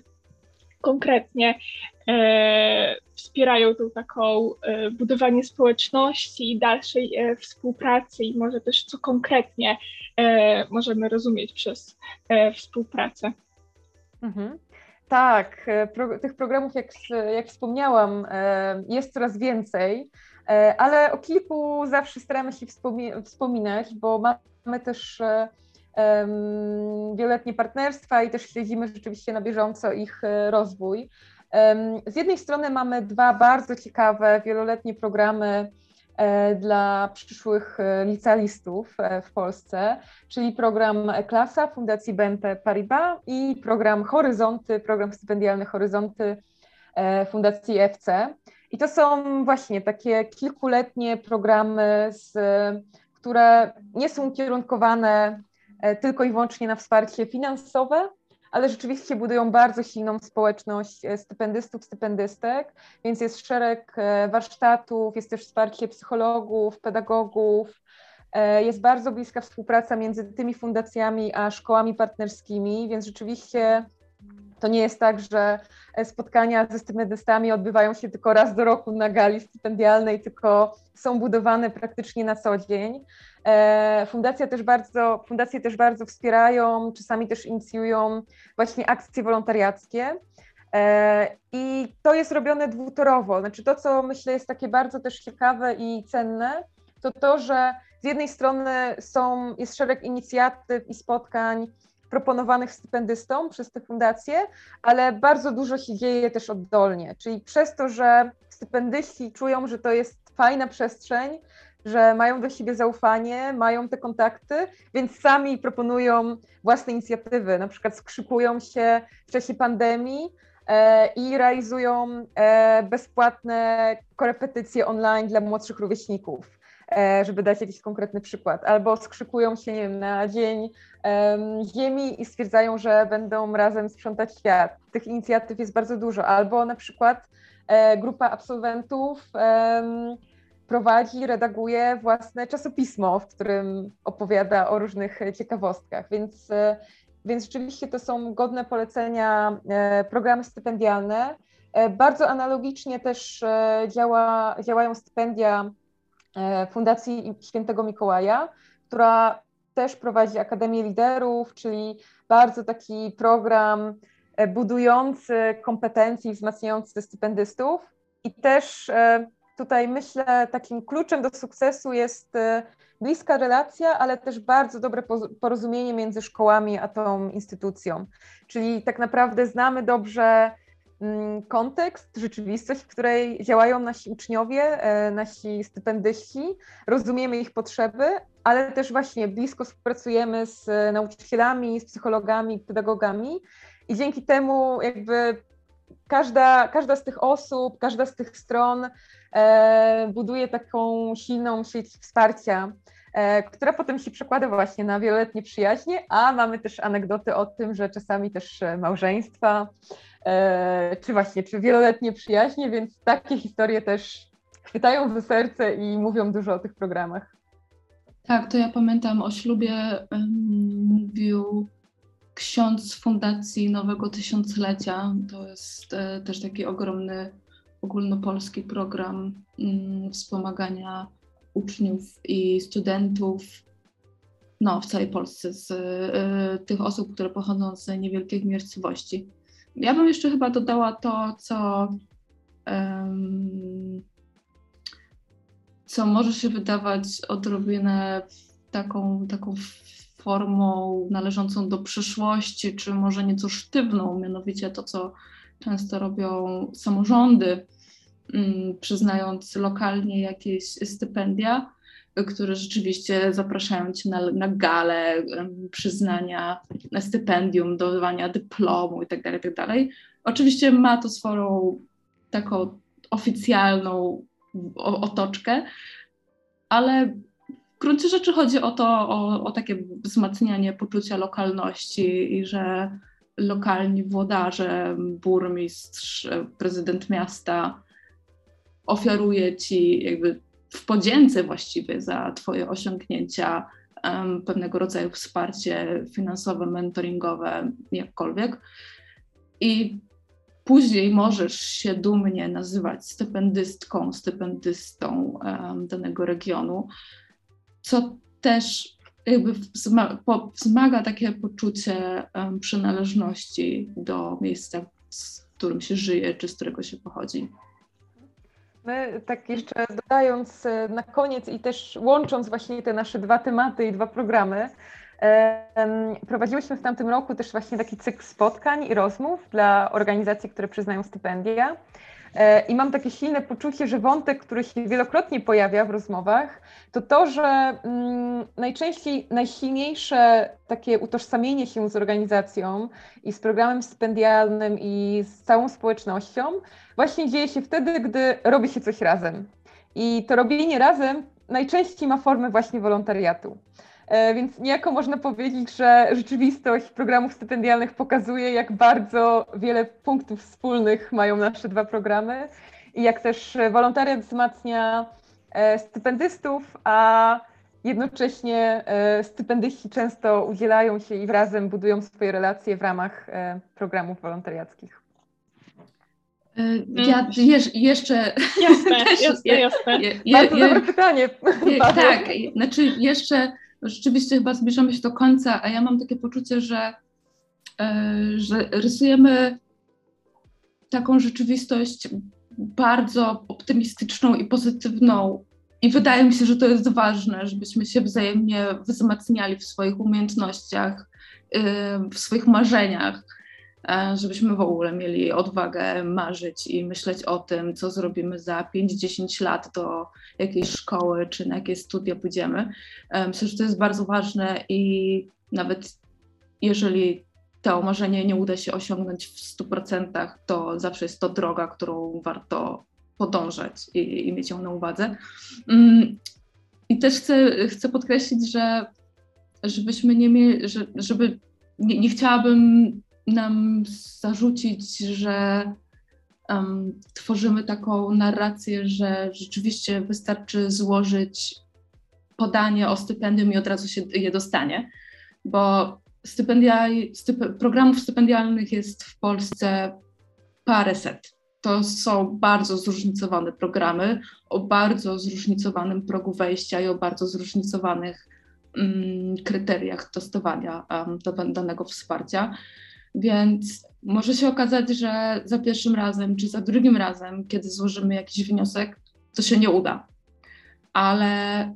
konkretnie e, wspierają tą taką e, budowanie społeczności i dalszej e, współpracy i może też co konkretnie e, możemy rozumieć przez e, współpracę. Mhm. Tak, e, pro, tych programów, jak, jak wspomniałam, jest coraz więcej, ale o kilku zawsze staramy się wspominać, bo mamy też wieloletnie partnerstwa i też śledzimy rzeczywiście na bieżąco ich rozwój. Z jednej strony mamy dwa bardzo ciekawe wieloletnie programy e, dla przyszłych e, licealistów e, w Polsce, czyli program Klasa Fundacji BNP Paribas i program Horyzonty, program stypendialny Horyzonty Fundacji FC. I to są właśnie takie kilkuletnie programy, z, które nie są ukierunkowane tylko i wyłącznie na wsparcie finansowe, ale rzeczywiście budują bardzo silną społeczność e, stypendystów, stypendystek, więc jest szereg e, warsztatów, jest też wsparcie psychologów, pedagogów, e, jest bardzo bliska współpraca między tymi fundacjami a szkołami partnerskimi, więc rzeczywiście to nie jest tak, że spotkania ze stypendystami odbywają się tylko raz do roku na gali stypendialnej, tylko są budowane praktycznie na co dzień. E, fundacja też bardzo, fundacje też bardzo wspierają, czasami też inicjują właśnie akcje wolontariackie. E, I to jest robione dwutorowo. Znaczy to, co myślę jest takie bardzo też ciekawe i cenne, to to, że z jednej strony są, jest szereg inicjatyw i spotkań proponowanych stypendystom przez te fundacje, ale bardzo dużo się dzieje też oddolnie. Czyli przez to, że stypendyści czują, że to jest fajna przestrzeń, że mają do siebie zaufanie, mają te kontakty, więc sami proponują własne inicjatywy, na przykład skrzykują się w czasie pandemii e, i realizują e, bezpłatne korepetycje online dla młodszych rówieśników, żeby dać jakiś konkretny przykład, albo skrzykują się nie wiem, na dzień ziemi i stwierdzają, że będą razem sprzątać świat. Tych inicjatyw jest bardzo dużo, albo na przykład e, grupa absolwentów prowadzi, redaguje własne czasopismo, w którym opowiada o różnych ciekawostkach, więc, e, więc rzeczywiście to są godne polecenia e, programy stypendialne. E, bardzo analogicznie też działa, działają stypendia Fundacji Świętego Mikołaja, która też prowadzi Akademię Liderów, czyli bardzo taki program budujący kompetencji, wzmacniający stypendystów i też tutaj myślę, takim kluczem do sukcesu jest e, bliska relacja, ale też bardzo dobre porozumienie między szkołami a tą instytucją. Czyli tak naprawdę znamy dobrze kontekst, rzeczywistość, w której działają nasi uczniowie, e, nasi stypendyści, rozumiemy ich potrzeby, ale też właśnie blisko współpracujemy z nauczycielami, z psychologami, pedagogami. I dzięki temu jakby każda, każda z tych osób, każda z tych stron e, buduje taką silną sieć wsparcia, e, która potem się przekłada właśnie na wieloletnie przyjaźnie, a mamy też anegdoty o tym, że czasami też małżeństwa, e, czy właśnie, czy wieloletnie przyjaźnie, więc takie historie też chwytają za serce i mówią dużo o tych programach. Tak, to ja pamiętam o ślubie um, mówił ksiądz Fundacji Nowego Tysiąclecia. To jest e, też taki ogromny ogólnopolski program mm, wspomagania uczniów i studentów no, w całej Polsce, z e, tych osób, które pochodzą z niewielkich miejscowości. Ja bym jeszcze chyba dodała to, co, co może się wydawać odrobinę taką, taką formą należącą do przyszłości, czy może nieco sztywną, mianowicie to, co często robią samorządy, przyznając lokalnie jakieś stypendia, które rzeczywiście zapraszają cię na, na galę przyznania stypendium, dodawania dyplomu itd., tak itd. Tak Oczywiście ma to swoją taką oficjalną otoczkę, ale gruncie rzeczy chodzi o to, o, o takie wzmacnianie poczucia lokalności i że lokalni włodarze, burmistrz, prezydent miasta ofiaruje ci jakby w podzięce właściwie za twoje osiągnięcia um, pewnego rodzaju wsparcie finansowe, mentoringowe, jakkolwiek. I później możesz się dumnie nazywać stypendystką, stypendystą um, danego regionu, co też jakby wzmaga takie poczucie um, przynależności do miejsca, z którym się żyje, czy z którego się pochodzi. My tak jeszcze dodając e, na koniec i też łącząc właśnie te nasze dwa tematy i dwa programy, prowadziłyśmy w tamtym roku też właśnie taki cykl spotkań i rozmów dla organizacji, które przyznają stypendia. E, I mam takie silne poczucie, że wątek, który się wielokrotnie pojawia w rozmowach, to to, że mm, najczęściej najsilniejsze takie utożsamienie się z organizacją i z programem stypendialnym i z całą społecznością właśnie dzieje się wtedy, gdy robi się coś razem. I to robienie razem najczęściej ma formę właśnie wolontariatu. E, więc niejako można powiedzieć, że rzeczywistość programów stypendialnych pokazuje, jak bardzo wiele punktów wspólnych mają nasze dwa programy i jak też wolontariat wzmacnia e, stypendystów, a jednocześnie e, stypendyści często udzielają się i razem budują swoje relacje w ramach programów wolontariackich. Ja jeż, jeszcze. Jasne, jasne, jasne. Je, je, Bardzo je, dobre pytanie. tak, znaczy jeszcze rzeczywiście chyba zbliżamy się do końca, a ja mam takie poczucie, że, e, że rysujemy taką rzeczywistość bardzo optymistyczną i pozytywną. I wydaje mi się, że to jest ważne, żebyśmy się wzajemnie wzmacniali w swoich umiejętnościach, e, w swoich marzeniach, żebyśmy w ogóle mieli odwagę marzyć i myśleć o tym, co zrobimy za 5-10 lat do jakiejś szkoły czy na jakie studia pójdziemy. Myślę, że to jest bardzo ważne i nawet jeżeli to marzenie nie uda się osiągnąć w 100%, to zawsze jest to droga, którą warto podążać i, i mieć ją na uwadze. Mm, I też chcę, chcę podkreślić, że żebyśmy nie mieli, że, żeby nie, nie chciałabym nam zarzucić, że um, tworzymy taką narrację, że rzeczywiście wystarczy złożyć podanie o stypendium i od razu się je dostanie, bo stypendia, programów stypendialnych jest w Polsce paręset. To są bardzo zróżnicowane programy o bardzo zróżnicowanym progu wejścia i o bardzo zróżnicowanych um, kryteriach testowania um, do danego wsparcia. Więc może się okazać, że za pierwszym razem czy za drugim razem, kiedy złożymy jakiś wniosek, to się nie uda. Ale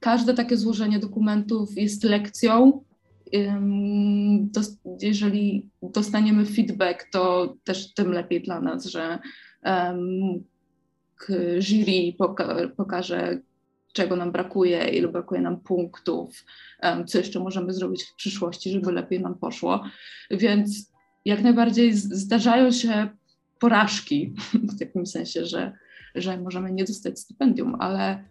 każde takie złożenie dokumentów jest lekcją. Jeżeli dostaniemy feedback, to też tym lepiej dla nas, że jury pokaże, czego nam brakuje, ilu brakuje nam punktów, co jeszcze możemy zrobić w przyszłości, żeby lepiej nam poszło. Więc jak najbardziej zdarzają się porażki, w takim sensie, że, że możemy nie dostać stypendium, ale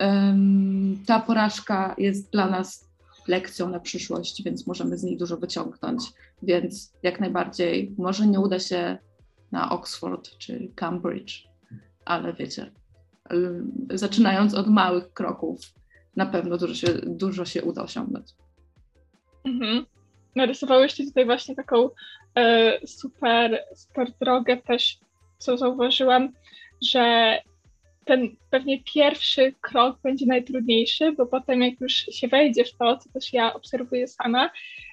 um, ta porażka jest dla nas lekcją na przyszłość, więc możemy z niej dużo wyciągnąć. Więc jak najbardziej może nie uda się na Oxford czy Cambridge, ale wiecie, zaczynając od małych kroków, na pewno dużo się, dużo się uda osiągnąć. Mhm. Narysowałyście tutaj właśnie taką e, super, super drogę też, co zauważyłam, że ten pewnie pierwszy krok będzie najtrudniejszy, bo potem jak już się wejdzie w to, co też ja obserwuję sama,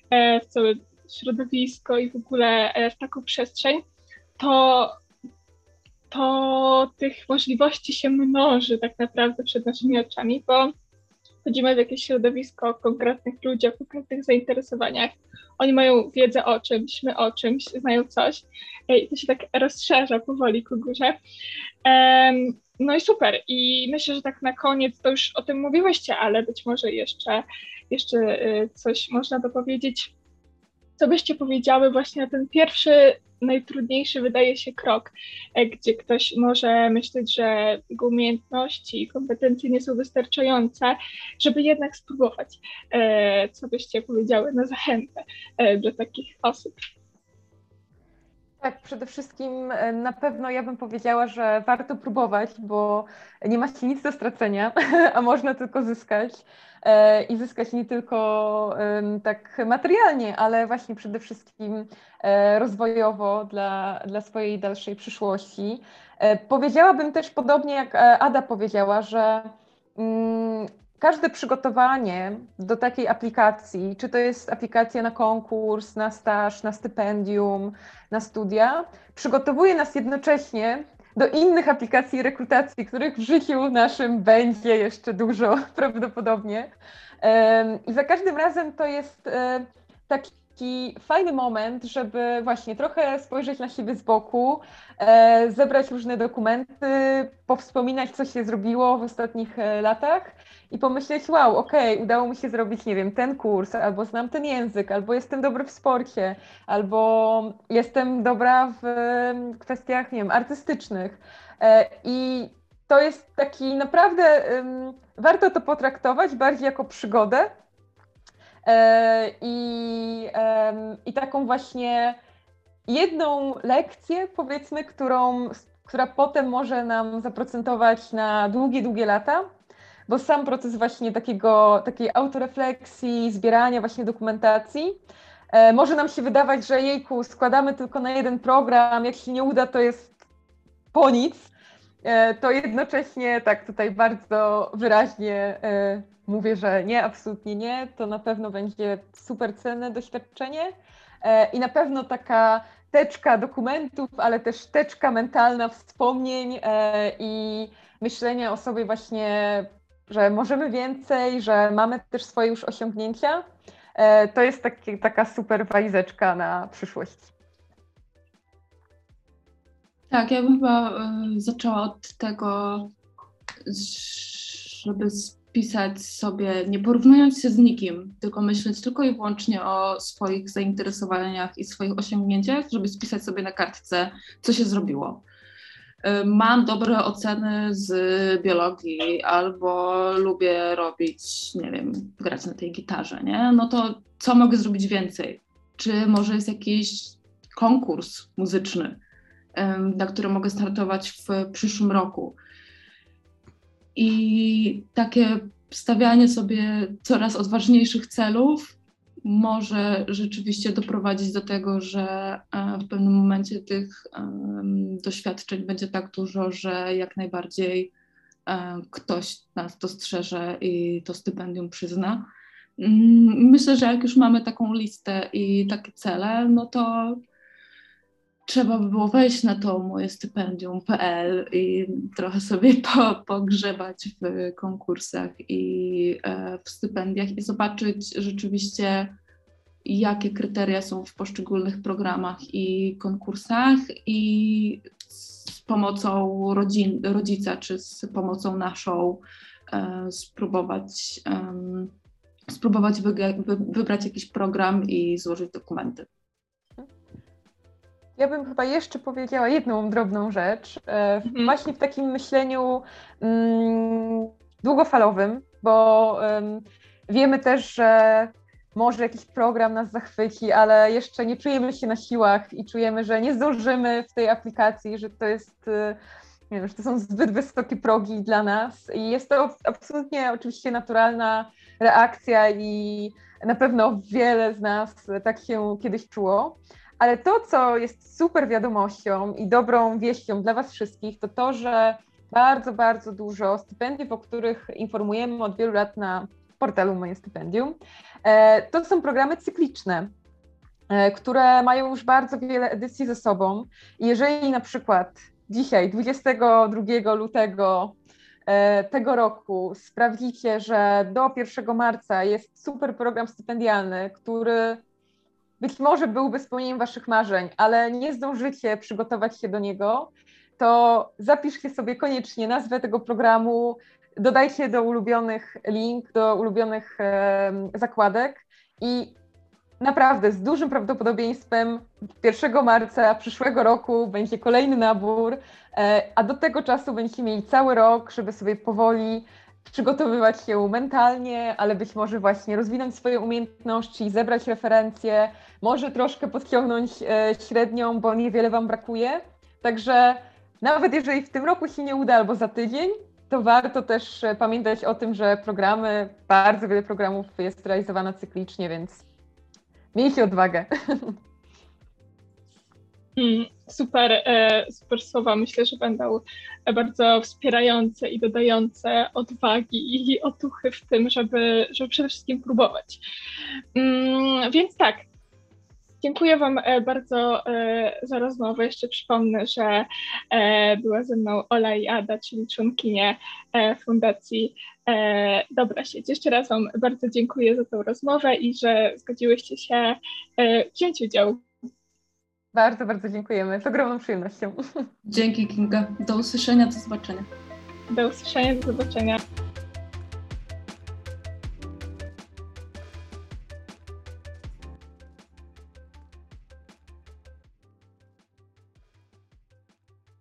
e, w całe środowisko i w ogóle e, w taką przestrzeń, to to tych możliwości się mnoży tak naprawdę przed naszymi oczami, bo wchodzimy w jakieś środowisko konkretnych ludzi, o konkretnych zainteresowaniach. Oni mają wiedzę o czymś, my o czymś, znają coś i to się tak rozszerza powoli ku górze. No i super. I myślę, że tak na koniec to już o tym mówiłyście, ale być może jeszcze, jeszcze y, coś można dopowiedzieć. Co byście powiedziały właśnie na ten pierwszy najtrudniejszy wydaje się krok, e, gdzie ktoś może myśleć, że jego umiejętności i kompetencje nie są wystarczające, żeby jednak spróbować. E, co byście powiedziały na zachętę e, dla takich osób? Tak, przede wszystkim e, na pewno ja bym powiedziała, że warto próbować, bo nie ma się nic do stracenia, a można tylko zyskać. E, I zyskać nie tylko tak materialnie, ale właśnie przede wszystkim e, rozwojowo dla, dla swojej dalszej przyszłości. Powiedziałabym też podobnie jak Ada powiedziała, że mm, każde przygotowanie do takiej aplikacji, czy to jest aplikacja na konkurs, na staż, na stypendium, na studia, przygotowuje nas jednocześnie do innych aplikacji rekrutacji, których w życiu naszym będzie jeszcze dużo prawdopodobnie. I za każdym razem to jest e, taki taki fajny moment, żeby właśnie trochę spojrzeć na siebie z boku, e, zebrać różne dokumenty, powspominać, co się zrobiło w ostatnich e, latach i pomyśleć, wow, okej, okay, udało mi się zrobić, nie wiem, ten kurs, albo znam ten język, albo jestem dobry w sporcie, albo jestem dobra w kwestiach, nie wiem, artystycznych. E, I to jest taki naprawdę, warto to potraktować bardziej jako przygodę, I, I taką właśnie jedną lekcję, powiedzmy, którą, która potem może nam zaprocentować na długie, długie lata, bo sam proces właśnie takiego, takiej autorefleksji, zbierania właśnie dokumentacji, e, może nam się wydawać, że jejku, składamy tylko na jeden program, jak się nie uda, to jest po nic, e, to jednocześnie tak tutaj bardzo wyraźnie mówię, że nie, absolutnie nie, to na pewno będzie super cenne doświadczenie e, i na pewno taka teczka dokumentów, ale też teczka mentalna wspomnień e, i myślenia o sobie właśnie, że możemy więcej, że mamy też swoje już osiągnięcia. E, to jest taki, taka super walizeczka na przyszłość. Tak, ja bym chyba zaczęła od tego, żeby pisać sobie, nie porównując się z nikim, tylko myśleć tylko i wyłącznie o swoich zainteresowaniach i swoich osiągnięciach, żeby spisać sobie na kartce, co się zrobiło. Y, mam dobre oceny z biologii, albo lubię robić, nie wiem, grać na tej gitarze, nie? No to co mogę zrobić więcej? Czy może jest jakiś konkurs muzyczny, na który mogę startować w przyszłym roku? I takie stawianie sobie coraz odważniejszych celów może rzeczywiście doprowadzić do tego, że e, w pewnym momencie tych doświadczeń będzie tak dużo, że jak najbardziej e, ktoś nas dostrzeże i to stypendium przyzna. Mm, myślę, że jak już mamy taką listę i takie cele, no to trzeba by było wejść na to moje stypendium.pl i trochę sobie po, pogrzebać w konkursach i e, w stypendiach i zobaczyć rzeczywiście, jakie kryteria są w poszczególnych programach i konkursach i z pomocą rodzin, rodzica czy z pomocą naszą e, spróbować, spróbować wybrać jakiś program i złożyć dokumenty. Ja bym chyba jeszcze powiedziała jedną drobną rzecz, e, mhm. właśnie w takim myśleniu mm, długofalowym, bo um, wiemy też, że może jakiś program nas zachwyci, ale jeszcze nie czujemy się na siłach i czujemy, że nie zdążymy w tej aplikacji, że to jest, e, nie wiem, że to są zbyt wysokie progi dla nas i jest to absolutnie oczywiście naturalna reakcja i na pewno wiele z nas tak się kiedyś czuło. Ale to, co jest super wiadomością i dobrą wieścią dla Was wszystkich, to to, że bardzo, bardzo dużo stypendiów, o których informujemy od wielu lat na portalu Moje Stypendium, e, to są programy cykliczne, e, które mają już bardzo wiele edycji ze sobą. I jeżeli na przykład dzisiaj, 22 lutego e, tego roku, sprawdzicie, że do 1 marca jest super program stypendialny, który być może byłby spełnieniem waszych marzeń, ale nie zdążycie przygotować się do niego, to zapiszcie sobie koniecznie nazwę tego programu, dodajcie do ulubionych link, do ulubionych zakładek i naprawdę z dużym prawdopodobieństwem 1 marca przyszłego roku będzie kolejny nabór, e, a do tego czasu będziecie mieli cały rok, żeby sobie powoli przygotowywać się mentalnie, ale być może właśnie rozwinąć swoje umiejętności, zebrać referencje, może troszkę podciągnąć e, średnią, bo niewiele Wam brakuje. Także nawet jeżeli w tym roku się nie uda albo za tydzień, to warto też e, pamiętać o tym, że programy, bardzo wiele programów jest realizowane cyklicznie, więc miejcie odwagę. Mm, super, e, super słowa. Myślę, że będą bardzo wspierające i dodające odwagi i otuchy w tym, żeby, żeby przede wszystkim próbować. Mm, więc tak, Dziękuję Wam e, bardzo e, za rozmowę. Jeszcze przypomnę, że była ze mną Ola i Ada, czyli członkinie Fundacji Dobra Sieć. Jeszcze raz Wam bardzo dziękuję za tę rozmowę i że zgodziłyście się wziąć udział bardzo, bardzo dziękujemy. Z ogromną przyjemnością. Dzięki Kinga. Do usłyszenia, do zobaczenia. Do usłyszenia, do zobaczenia.